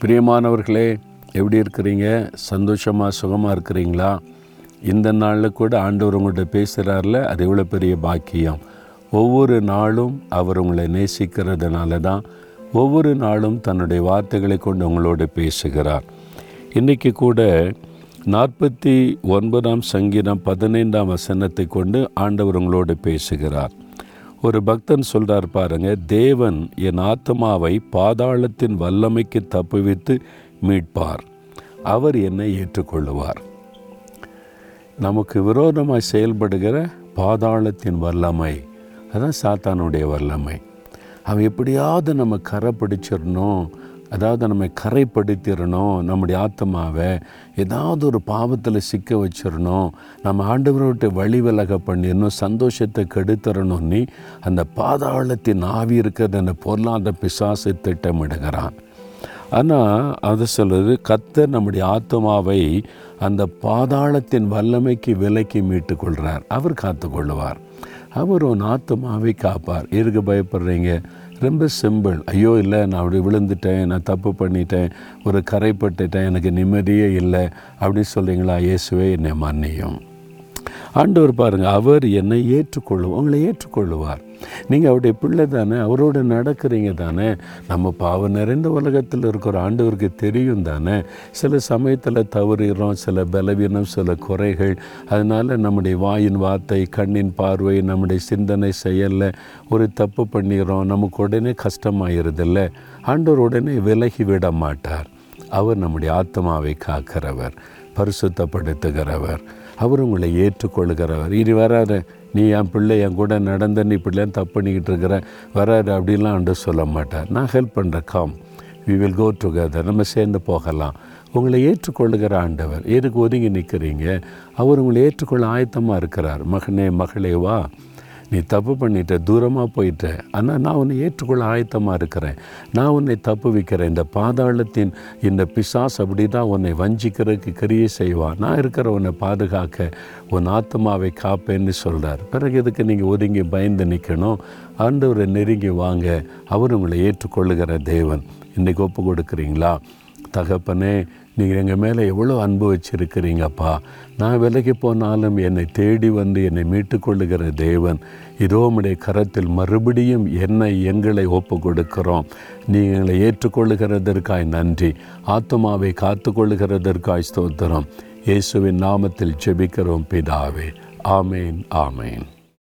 பிரியமானவர்களே எப்படி இருக்கிறீங்க? சந்தோஷமாக சுகமாக இருக்கிறீங்களா? இந்த நாளில் கூட ஆண்டவர் உங்கள்கிட்ட பேசுகிறார்ல அது எவ்வளோ பெரிய பாக்கியம். ஒவ்வொரு நாளும் அவர் உங்களை நேசிக்கிறதுனால தான் ஒவ்வொரு நாளும் தன்னுடைய வார்த்தைகளை கொண்டு உங்களோடு பேசுகிறார். இன்றைக்கி கூட நாற்பத்தி ஒன்பதாம் சங்கீதம் பதினைந்தாம் வசனத்தை கொண்டு ஆண்டவர் உங்களோடு பேசுகிறார். ஒரு பக்தன் சொல்கிறார் பாருங்க தேவன் என் ஆத்மாவை பாதாளத்தின் வல்லமைக்கு தப்புவித்து மீட்பார். அவர் என்னை ஏற்றுக்கொள்ளுவார். நமக்கு விரோதமாக செயல்படுகிற பாதாளத்தின் வல்லமை அதான் சாத்தானுடைய வல்லமை. அவன் எப்படியாவது நம்ம கரை பிடிச்சிடணும் அதாவது நம்ம கரைப்படுத்திடணும் நம்முடைய ஆத்மாவை ஏதாவது ஒரு பாவத்தில் சிக்க வச்சிடணும் நம்ம ஆண்டவரோட்ட வழி விலக பண்ணிடணும் சந்தோஷத்தை கெடுத்துறணும்னு அந்த பாதாளத்தின் ஆவி இருக்கிறது அந்த பொருளாதார பிசாசை திட்டமிடுகிறான். ஆனால் அதை சொல்கிறது கத்தர் நம்முடைய ஆத்மாவை அந்த பாதாளத்தின் வல்லமைக்கு விலைக்கு மீட்டு கொள்கிறார் அவர் காத்து கொள்ளுவார் அவர் உன் ஆத்மாவை காப்பார். எதுக்கு பயப்படுறீங்க? ரொம்ப சிம்பிள். ஐயோ இல்லை நான் அப்படி விழுந்துட்டேன் நான் தப்பு பண்ணிட்டேன் ஒரு கரைப்பட்டுட்டேன் எனக்கு நிம்மதியே இல்லை அப்படின்னு சொல்கிறீங்களா இயேசுவே என்னை மன்னியும். ஆண்டவர் பாருங்கள் அவர் என்னை ஏற்றுக்கொள்ளும் உங்களை ஏற்றுக்கொள்ளுவார். நீங்கள் அவருடைய பிள்ளை தானே அவரோட நடக்கிறீங்க தானே நம்ம பாவம் நிறைந்த உலகத்தில் இருக்கிற ஆண்டவருக்கு தெரியும் தானே. சில சமயத்தில் தவறுகிறோம் சில பலவீனம் சில குறைகள். அதனால் நம்முடைய வாயின் வார்த்தை கண்ணின் பார்வை நம்முடைய சிந்தனை செயலில் ஒரு தப்பு பண்ணிடுறோம் நமக்கு உடனே கஷ்டமாயிருதில்ல. ஆண்டவர் உடனே விலகி விட மாட்டார். அவர் நம்முடைய ஆத்மாவை காக்கிறவர் பரிசுத்தப்படுத்துகிறவர். அவர் உங்களை ஏற்றுக்கொள்கிறவர் இனி வராரு நீ என் பிள்ளை என் கூட நடந்த நீ இப்படிலாம் தப்பு பண்ணிக்கிட்டு இருக்கிற வராது அப்படிலாம் அன்று சொல்ல மாட்டார். நான் ஹெல்ப் பண்ணுறேன் come we will go together நம்ம சேர்ந்து போகலாம். உங்களை ஏற்றுக்கொள்ளுகிற ஆண்டவர் எதுக்கு ஒதுங்கி நிற்கிறீங்க அவர் உங்களை ஏற்றுக்கொள்ள ஆயத்தமாக இருக்கிறார். மகனே மகளே வா. நீ தப்பு பண்ணிட்ட தூரமாக போயிட்ட. ஆனால் நான் உன்னை ஏற்றுக்கொள்ள ஆயத்தமாக இருக்கிறேன். நான் உன்னை தப்பு வைக்கிறேன். இந்த பாதாளத்தின் இந்த பிசாஸ் அப்படி தான் உன்னை வஞ்சிக்கிறதுக்கு கிரியை செய்வான் நான் இருக்கிற உன்னை பாதுகாக்க உன் ஆத்மாவை காப்பேன்னு சொல்கிறார் பிறகு இதுக்கு நீங்கள் ஒதுங்கி பயந்து நிற்கணும் ஆண்டவரை நெருங்கி வாங்க. அவர் உங்களை ஏற்றுக்கொள்ளுகிற தேவன். இன்றைக்கி ஒப்பு கொடுக்குறீங்களா? தகப்பனே நீங்கள் எங்கள் மேலே எவ்வளோ அன்பு வச்சுருக்கிறீங்கப்பா. நான் விலகி போனாலும் என்னை தேடி வந்து என்னை மீட்டு கொள்ளுகிற தேவன். இதோ உடைய கரத்தில் மறுபடியும் என்னை எங்களை ஒப்பு கொடுக்கிறோம் நீங்கள் ஏற்றுக்கொள்ளுகிறதற்காய் நன்றி. ஆத்மாவை காத்து கொள்ளுகிறதற்காய் ஸ்தோத்திரம். இயேசுவின் நாமத்தில் ஜெபிக்கிறோம் பிதாவே. ஆமேன் ஆமேன்.